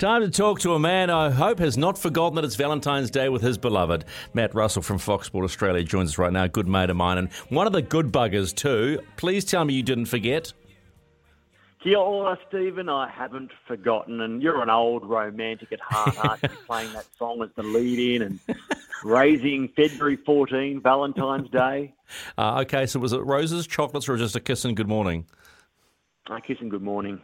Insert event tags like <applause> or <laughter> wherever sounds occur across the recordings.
Time to talk to a man I hope has not forgotten that it's Valentine's Day with his beloved. Matt Russell from Fox Sport Australia joins us right now, good mate of mine, and one of the good buggers too. Please tell me you didn't forget. Kia ora, Stephen. I haven't forgotten, and you're an old romantic at heart, aren't you? <laughs> Playing that song as the lead-in and raising February 14, Valentine's Day. <laughs> Uh, okay, so was it roses, chocolates, or just a kiss and good morning? I kiss and good morning.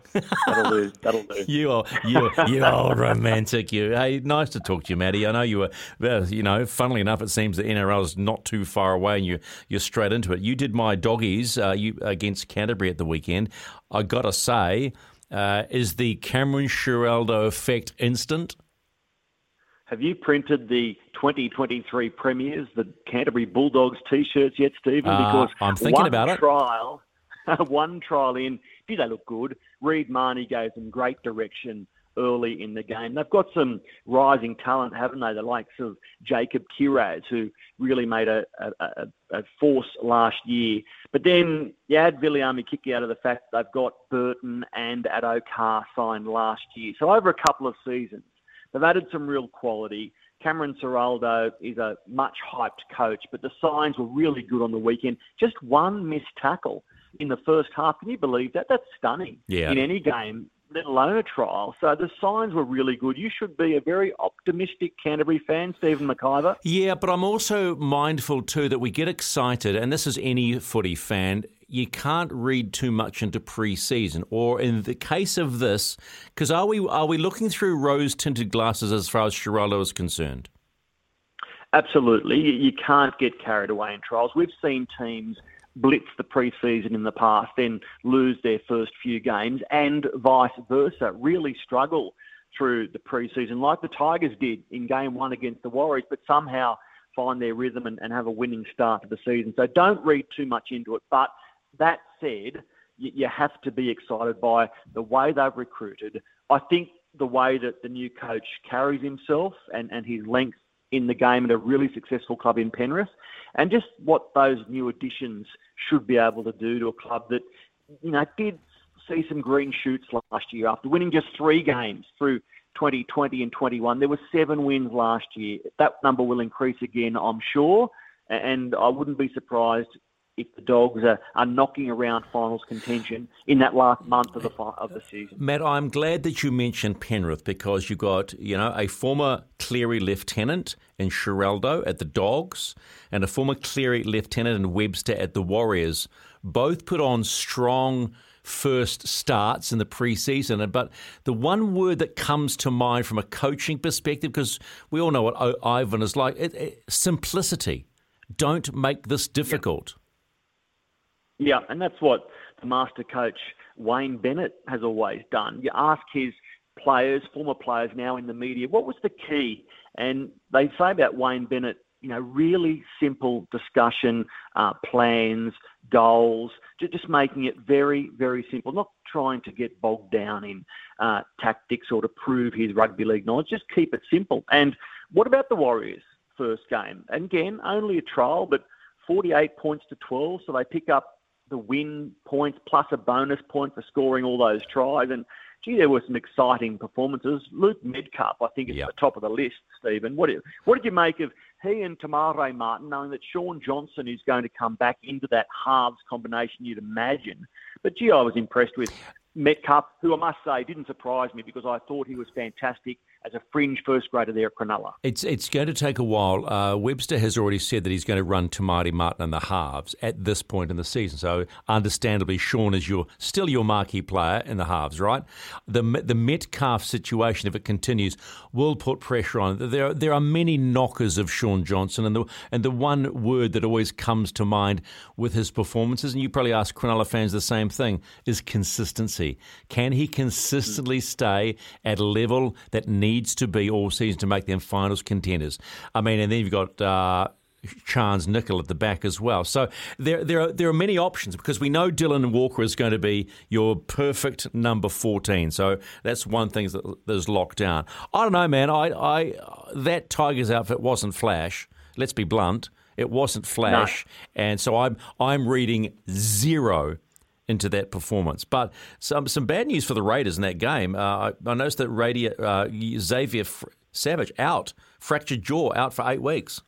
That'll do. That'll do. <laughs> You are you you old romantic. You. Hey, nice to talk to you, Matty. I know you were. Well, you know, funnily enough, it seems the NRL is not too far away, and you you're straight into it. You did my doggies uh, you against Canterbury at the weekend. I gotta say, uh, is the Cameron Ciraldo effect instant? Have you printed the 2023 premiers, the Canterbury Bulldogs T-shirts yet, Stephen? Uh, Because I'm thinking about it. trial, <laughs> one trial in, gee, they look good. Reed Mahoney gave them great direction early in the game. They've got some rising talent, haven't they? The likes of Jacob Kiraz, who really made a, a, a, force last year. But then you add Viliame Kikau out of the fact they've got Burton and Addo Carr signed last year. So over a couple of seasons, they've added some real quality. Cameron Ciraldo is a much hyped coach, but the signs were really good on the weekend. Just one missed tackle in the first half. Can you believe that? That's stunning Yeah. in any game, let alone a trial. So the signs were really good. You should be a very optimistic Canterbury fan, Stephen McIvor. Yeah, but I'm also mindful too that we get excited, and this is any footy fan. You can't read too much into pre-season, or in the case of this, because are we are we looking through rose-tinted glasses as far as Ciraldo is concerned? Absolutely. You can't get carried away in trials. We've seen teams blitz the preseason in the past, then lose their first few games, and vice versa, really struggle through the preseason, like the Tigers did in game one against the Warriors, but somehow find their rhythm and, and have a winning start to the season. So don't read too much into it. But that said, you, you have to be excited by the way they've recruited. I think the way that the new coach carries himself and, and his length in the game at a really successful club in Penrith, and just what those new additions should be able to do to a club that, you know, did see some green shoots last year after winning just three games through 2020 and 21. There were seven wins last year. That number will increase again, I'm sure, and I wouldn't be surprised if the Dogs are, are knocking around finals contention in that last month of the of the season. Matt, I'm glad that you mentioned Penrith because you got, you know, a former Cleary lieutenant in Ciraldo at the Dogs and a former Cleary lieutenant in Webster at the Warriors. Both put on strong first starts in the preseason. But the one word that comes to mind from a coaching perspective, because we all know what Ivan is like, it, it, simplicity. Don't make this difficult. Yeah, and that's what the master coach Wayne Bennett has always done. You ask his players, former players now in the media, what was the key? And they say about Wayne Bennett, you know, really simple discussion, uh, plans, goals, just making it very, very simple, not trying to get bogged down in uh, tactics or to prove his rugby league knowledge. Just keep it simple. And what about the Warriors' first game? And again, only a trial, but 48 points to 12, so they pick up the win points plus a bonus point for scoring all those tries. And gee, there were some exciting performances. Luke Metcalf, I think, is Yep. at the top of the list. Stephen, what did, what did you make of he and Te Maire Martin, knowing that Shaun Johnson is going to come back into that halves combination you'd imagine? But gee, I was impressed with Metcalf, who I must say didn't surprise me because I thought he was fantastic as a fringe first grader there at Cronulla. It's it's going to take a while. Uh, Webster has already said that he's going to run Te Maire Martin in the halves at this point in the season. So, understandably, Shaun is your still your marquee player in the halves, right? The the Metcalf situation, if it continues, will put pressure on. it. There there are many knockers of Shaun Johnson, and the and the one word that always comes to mind with his performances, and you probably ask Cronulla fans the same thing, is consistency. Can he consistently stay at a level that needs to be all season to make them finals contenders? I mean, and then you've got. Uh, Charnze Nicoll at the back as well. So there, there are there are many options because we know Dylan Walker is going to be your perfect number fourteen. So that's one thing that is locked down. I don't know, man. I, I that Tigers outfit wasn't flash. Let's be blunt. It wasn't flash, and so I'm I'm reading zero into that performance. But some some bad news for the Raiders in that game. Uh, I, I, noticed that Radio, uh, Xavier Savage out, fractured jaw, out for eight weeks.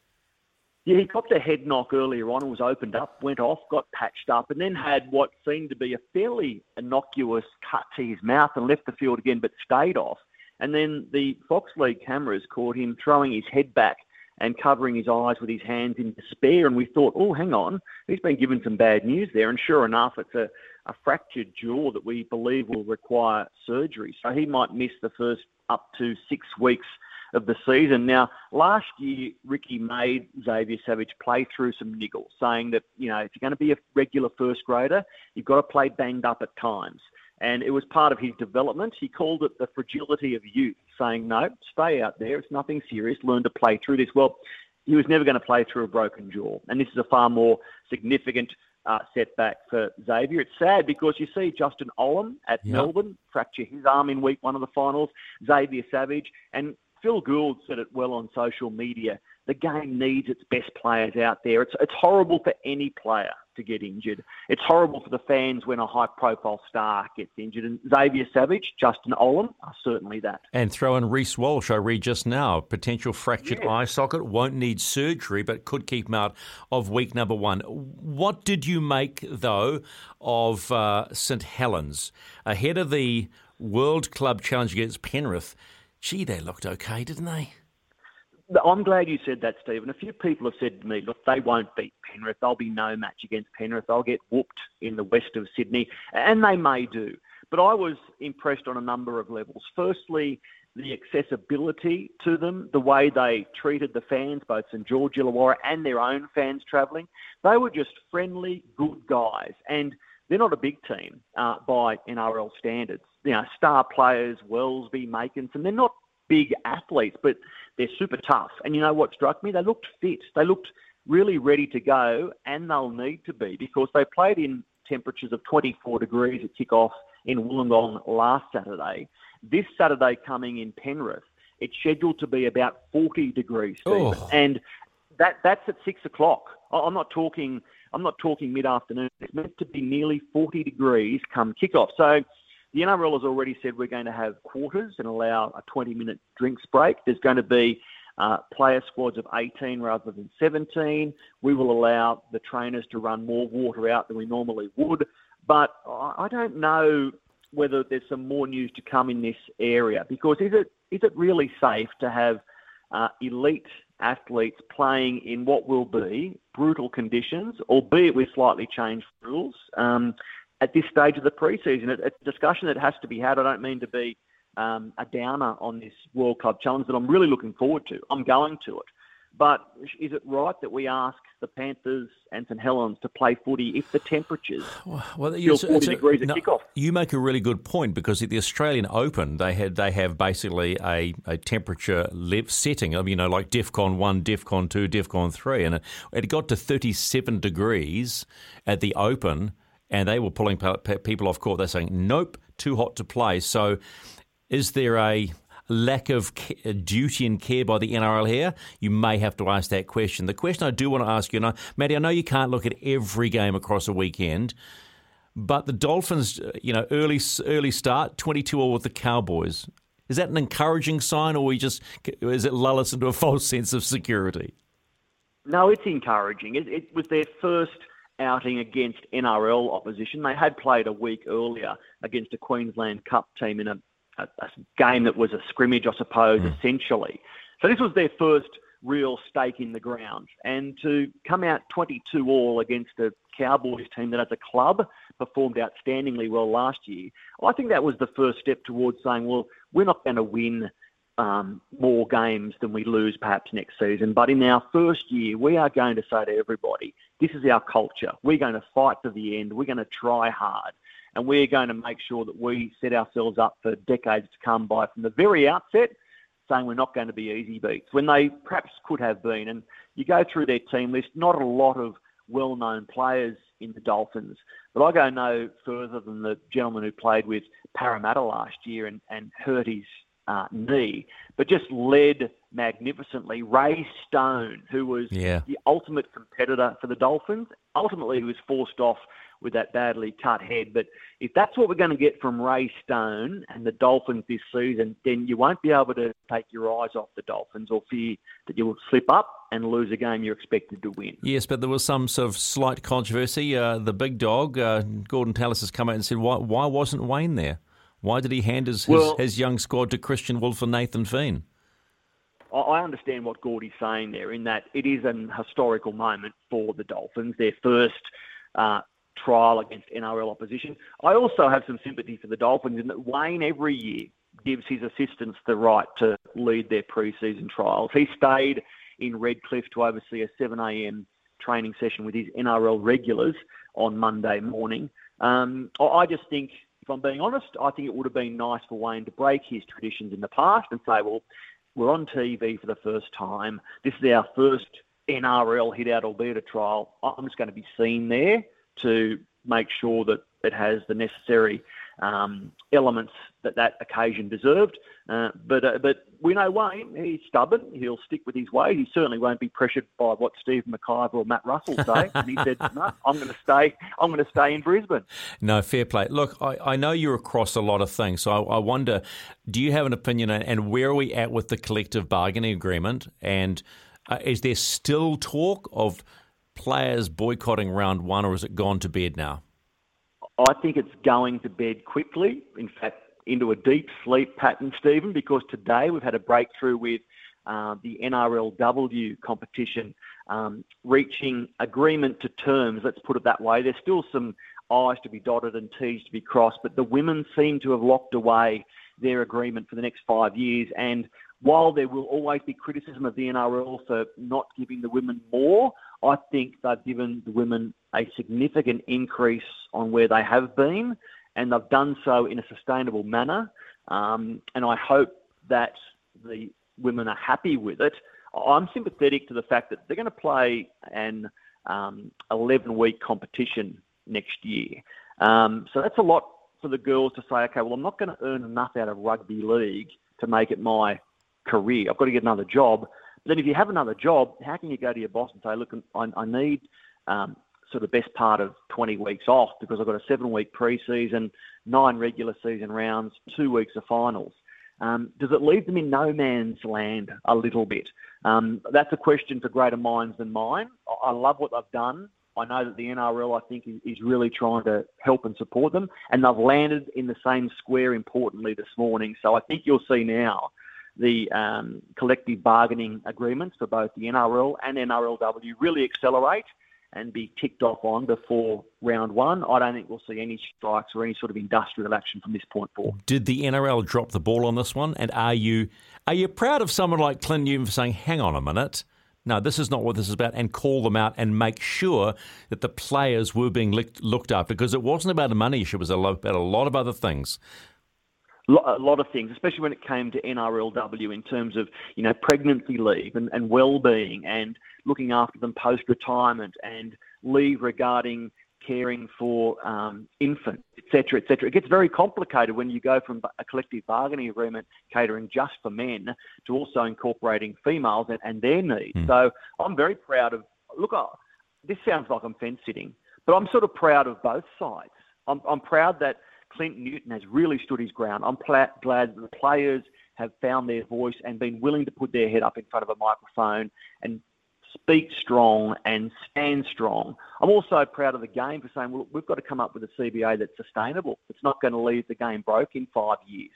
Yeah, he got a head knock earlier on and was opened up, went off, got patched up, and then had what seemed to be a fairly innocuous cut to his mouth and left the field again, but stayed off. And then the Fox League cameras caught him throwing his head back and covering his eyes with his hands in despair. And we thought, oh, hang on, he's been given some bad news there. And sure enough, it's a, a fractured jaw that we believe will require surgery. So he might miss the first up to six weeks of the season. Now, last year, Ricky made Xavier Savage play through some niggles, saying that, you know, if you're going to be a regular first grader, you've got to play banged up at times. And it was part of his development. He called it the fragility of youth, saying, no, stay out there. It's nothing serious. Learn to play through this. Well, he was never going to play through a broken jaw. And this is a far more significant uh, setback for Xavier. It's sad because you see Justin Olam at yep. Melbourne fracture his arm in week one of the finals, Xavier Savage, and Phil Gould said it well on social media. The game needs its best players out there. It's, it's horrible for any player to get injured. It's horrible for the fans when a high profile star gets injured. And Xavier Savage, Justin Olam are certainly that. And throw in Reece Walsh, I read just now. Potential fractured eye socket, won't need surgery, but could keep him out of week number one. What did you make, though, of uh, St Helens ahead of the World Club Challenge against Penrith? Gee, they looked okay, didn't they? I'm glad you said that, Stephen. A few people have said to me, look, they won't beat Penrith. They'll be no match against Penrith. They'll get whooped in the west of Sydney, and they may do. But I was impressed on a number of levels. Firstly, the accessibility to them, the way they treated the fans, both St George Illawarra and their own fans travelling. They were just friendly, good guys. And they're not a big team uh, by NRL standards. You know, star players, Welsby, Makinson, they're not big athletes, but they're super tough. And you know what struck me? They looked fit. They looked really ready to go, and they'll need to be because they played in temperatures of 24 degrees at kick-off in Wollongong last Saturday. This Saturday coming in Penrith, it's scheduled to be about 40 degrees, Stephen. Oh. and that that's at six o'clock. I'm not talking I'm not talking mid-afternoon. It's meant to be nearly 40 degrees come kickoff. So the NRL has already said we're going to have quarters and allow a 20-minute drinks break. There's going to be uh, player squads of 18 rather than 17. We will allow the trainers to run more water out than we normally would. But I don't know whether there's some more news to come in this area because is it is it really safe to have uh, elite athletes playing in what will be brutal conditions, albeit with slightly changed rules, um, at this stage of the preseason. It's a discussion that has to be had. I don't mean to be um, a downer on this World Club Challenge that I'm really looking forward to. I'm going to it. But is it right that we ask the Panthers and St Helens to play footy if the temperatures <sighs> well, still 40 degrees at no, kickoff? You make a really good point because at the Australian Open they had they have basically a, a temperature setting. Mean, you know, like DEFCON one, DEFCON two, DEFCON three, and it, it got to 37 degrees at the Open, and they were pulling people off court. They're saying, "Nope, too hot to play." So, is there a lack of duty and care by the NRL here? You may have to ask that question. The question I do want to ask you, and Matty, I know you can't look at every game across a weekend, but the Dolphins, uh, you know, early early start, twenty-two all with the Cowboys. Is that an encouraging sign, or we just is it lull us into a false <laughs> sense of security? No, it's encouraging. It, it was their first outing against NRL opposition. They had played a week earlier against a Queensland Cup team in a a, a game that was a scrimmage, I suppose, mm. essentially. So this was their first real stake in the ground. And to come out 22 all against a Cowboys team that as a club performed outstandingly well last year, I think that was the first step towards saying, well, we're not going to win um, more games than we lose perhaps next season. But in our first year, we are going to say to everybody, this is our culture. We're going to fight to the end. We're going to try hard and we're going to make sure that we set ourselves up for decades to come by from the very outset saying we're not going to be easy beats when they perhaps could have been. And you go through their team list, not a lot of well-known players in the Dolphins, but I go no further than the gentleman who played with Parramatta last year and, and hurt his uh, knee, but just led magnificently. Ray Stone, who was yeah. the ultimate competitor for the Dolphins, ultimately he was forced off with that badly cut head. But if that's what we're going to get from Ray Stone and the Dolphins this season, then you won't be able to take your eyes off the Dolphins or fear that you will slip up and lose a game you're expected to win. Yes, but there was some sort of slight controversy. Uh, the big dog, uh, Gorden Tallis, has come out and said, why, why wasn't Wayne there? Why did he hand his, his, well, his young squad to Kristian Woolf and Nathan Fien? I understand what Gordy's saying there in that it is an historical moment for the Dolphins, their first uh, trial against NRL opposition. I also have some sympathy for the Dolphins in that Wayne every year gives his assistants the right to lead their pre-season trials. He stayed in Redcliffe to oversee a 7am training session with his NRL regulars on Monday morning. Um, I just think, if I'm being honest, I think it would have been nice for Wayne to break his traditions in the past and say, well, we're on TV for the first time. This is our first NRL hit out, albeit a trial. I'm just going to be seen there to make sure that it has the necessary um, elements that that occasion deserved. Uh, but uh, but we know Wayne, he's stubborn. He'll stick with his way. He certainly won't be pressured by what Steve McIvor or Matt Russell say. <laughs> and he said, "No, I'm going to stay. I'm going to stay in Brisbane." No, fair play. Look, I, I know you're across a lot of things, so I, I wonder, do you have an opinion? And where are we at with the collective bargaining agreement? And uh, is there still talk of players boycotting round one, or has it gone to bed now? I think it's going to bed quickly. In fact, into a deep sleep pattern, Stephen, because today we've had a breakthrough with uh, the NRLW competition um, reaching agreement to terms. Let's put it that way. There's still some I's to be dotted and T's to be crossed, but the women seem to have locked away their agreement for the next five years. And while there will always be criticism of the NRL for not giving the women more, I think they've given the women a significant increase on where they have been, and they've done so in a sustainable manner. Um, and I hope that the women are happy with it. I'm sympathetic to the fact that they're going to play an um, 11 week competition next year. Um, so that's a lot for the girls to say, okay, well, I'm not going to earn enough out of rugby league to make it my career. I've got to get another job. Then if you have another job, how can you go to your boss and say, look, I, I need um, sort of best part of 20 weeks off because I've got a seven week preseason, nine regular season rounds, two weeks of finals. Um, does it leave them in no man's land a little bit? Um, that's a question for greater minds than mine. I love what they've done. I know that the NRL, I think, is really trying to help and support them, and they've landed in the same square importantly this morning. So I think you'll see now the um, collective bargaining agreements for both the NRL and NRLW really accelerate and be ticked off on before round one. I don't think we'll see any strikes or any sort of industrial action from this point forward. Did the NRL drop the ball on this one? And are you are you proud of someone like Clint Newton for saying, "Hang on a minute"? No, this is not what this is about, and call them out and make sure that the players were being looked after because it wasn't about a money issue; it was about a lot of other things a lot of things, especially when it came to NRLW in terms of you know pregnancy leave and, and well-being and looking after them post-retirement and leave regarding caring for um, infants, etc., etc. It gets very complicated when you go from a collective bargaining agreement catering just for men to also incorporating females and, and their needs. Mm. So I'm very proud of. Look, I, this sounds like I'm fence sitting, but I'm sort of proud of both sides. I'm, I'm proud that Clint Newton has really stood his ground. I'm pl- glad that the players have found their voice and been willing to put their head up in front of a microphone and speak strong and stand strong. I'm also proud of the game for saying, well, we've got to come up with a CBA that's sustainable. It's not going to leave the game broke in five years.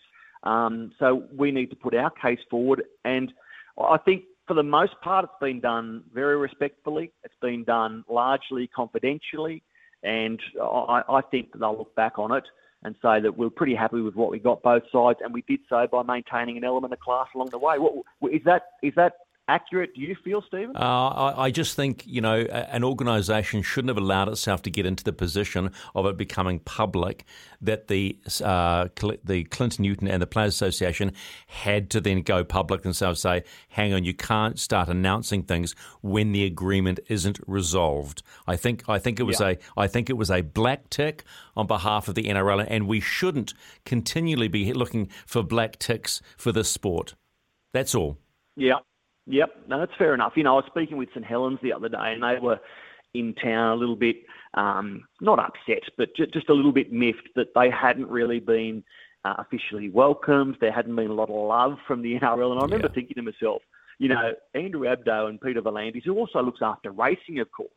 Um, so we need to put our case forward. And I think for the most part, it's been done very respectfully. It's been done largely confidentially. And I, I think that they'll look back on it and say that we're pretty happy with what we got both sides, and we did so by maintaining an element of class along the way. What, is that is that accurate do you feel, Stephen? Uh, I, I, just think, you know, an organisation shouldn't have allowed itself to get into the position of it becoming public that the uh, the Clinton Newton and the Players Association had to then go public themselves say, hang on, you can't start announcing things when the agreement isn't resolved. I think I think it was yeah. a I think it was a black tick on behalf of the NRL, and we shouldn't continually be looking for black ticks for this sport. That's all. Yeah, Yep, no, that's fair enough. You know, I was speaking with St Helens the other day, and they were in town a little bit, um, not upset, but just a little bit miffed that they hadn't really been uh, officially welcomed. There hadn't been a lot of love from the <laughs> NRL, and I remember yeah. thinking to myself, you know, Andrew Abdo and Peter V'landys, who also looks after racing, of course,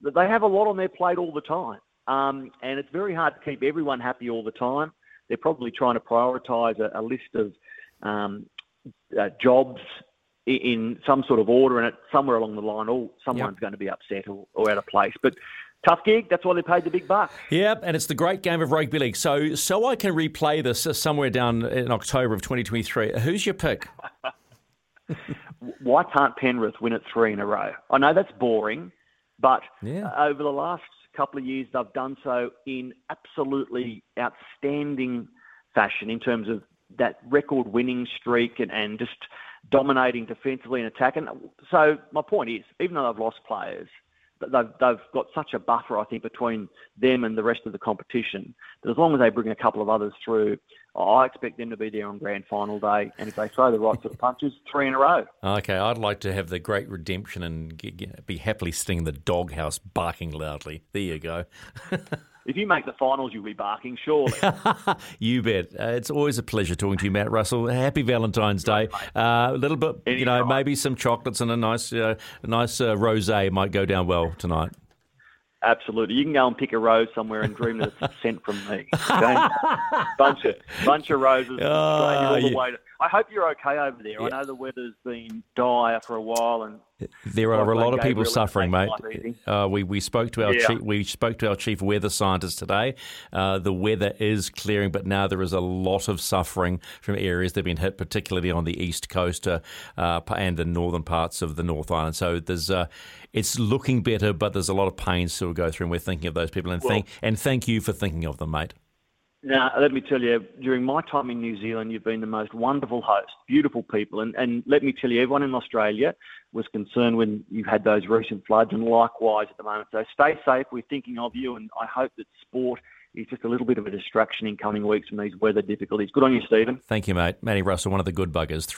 that they have a lot on their plate all the time, um, and it's very hard to keep everyone happy all the time. They're probably trying to prioritise a, a list of um, uh, jobs in some sort of order, and it somewhere along the line, all someone's yep. going to be upset or, or out of place. But tough gig. That's why they paid the big bucks. Yep, and it's the great game of rugby league. So, so I can replay this somewhere down in October of 2023. Who's your pick? <laughs> why can't Penrith win it three in a row? I know that's boring, but yeah. over the last couple of years, they've done so in absolutely outstanding fashion in terms of that record winning streak and, and just dominating defensively and attacking. So my point is, even though they've lost players, they've they've got such a buffer, I think, between them and the rest of the competition that as long as they bring a couple of others through, I expect them to be there on grand final day. And if they throw the right sort of punches, three in a row. Okay, I'd like to have the great redemption and be happily sitting in the doghouse barking loudly. There you go. <laughs> if you make the finals, you'll be barking, surely. <laughs> you bet. Uh, it's always a pleasure talking to you, Matt Russell. Happy Valentine's Day. Uh, a little bit, Any you know, time. maybe some chocolates and a nice, uh, a nice uh, rosé might go down well tonight. Absolutely. You can go and pick a rose somewhere and dream that it's sent from me. Bunch of bunch of roses. <laughs> Oh, all the way to, I hope you're okay over there. Yeah. I know the weather's been dire for a while, and there are a lot of people suffering, mate. Uh, we we spoke to our yeah. chief, we spoke to our chief weather scientist today. Uh, the weather is clearing, but now there is a lot of suffering from areas that have been hit, particularly on the east coast uh, uh and the northern parts of the North Island. So there's uh, it's looking better, but there's a lot of pain still to go through, and we're thinking of those people. And well, thank and thank you for thinking of them, mate. Now, let me tell you, during my time in New Zealand, you've been the most wonderful host, beautiful people. And, and let me tell you, everyone in Australia was concerned when you had those recent floods, and likewise at the moment. So stay safe. We're thinking of you, and I hope that sport is just a little bit of a distraction in coming weeks from these weather difficulties. Good on you, Stephen. Thank you, mate. Matty Russell, one of the good buggers.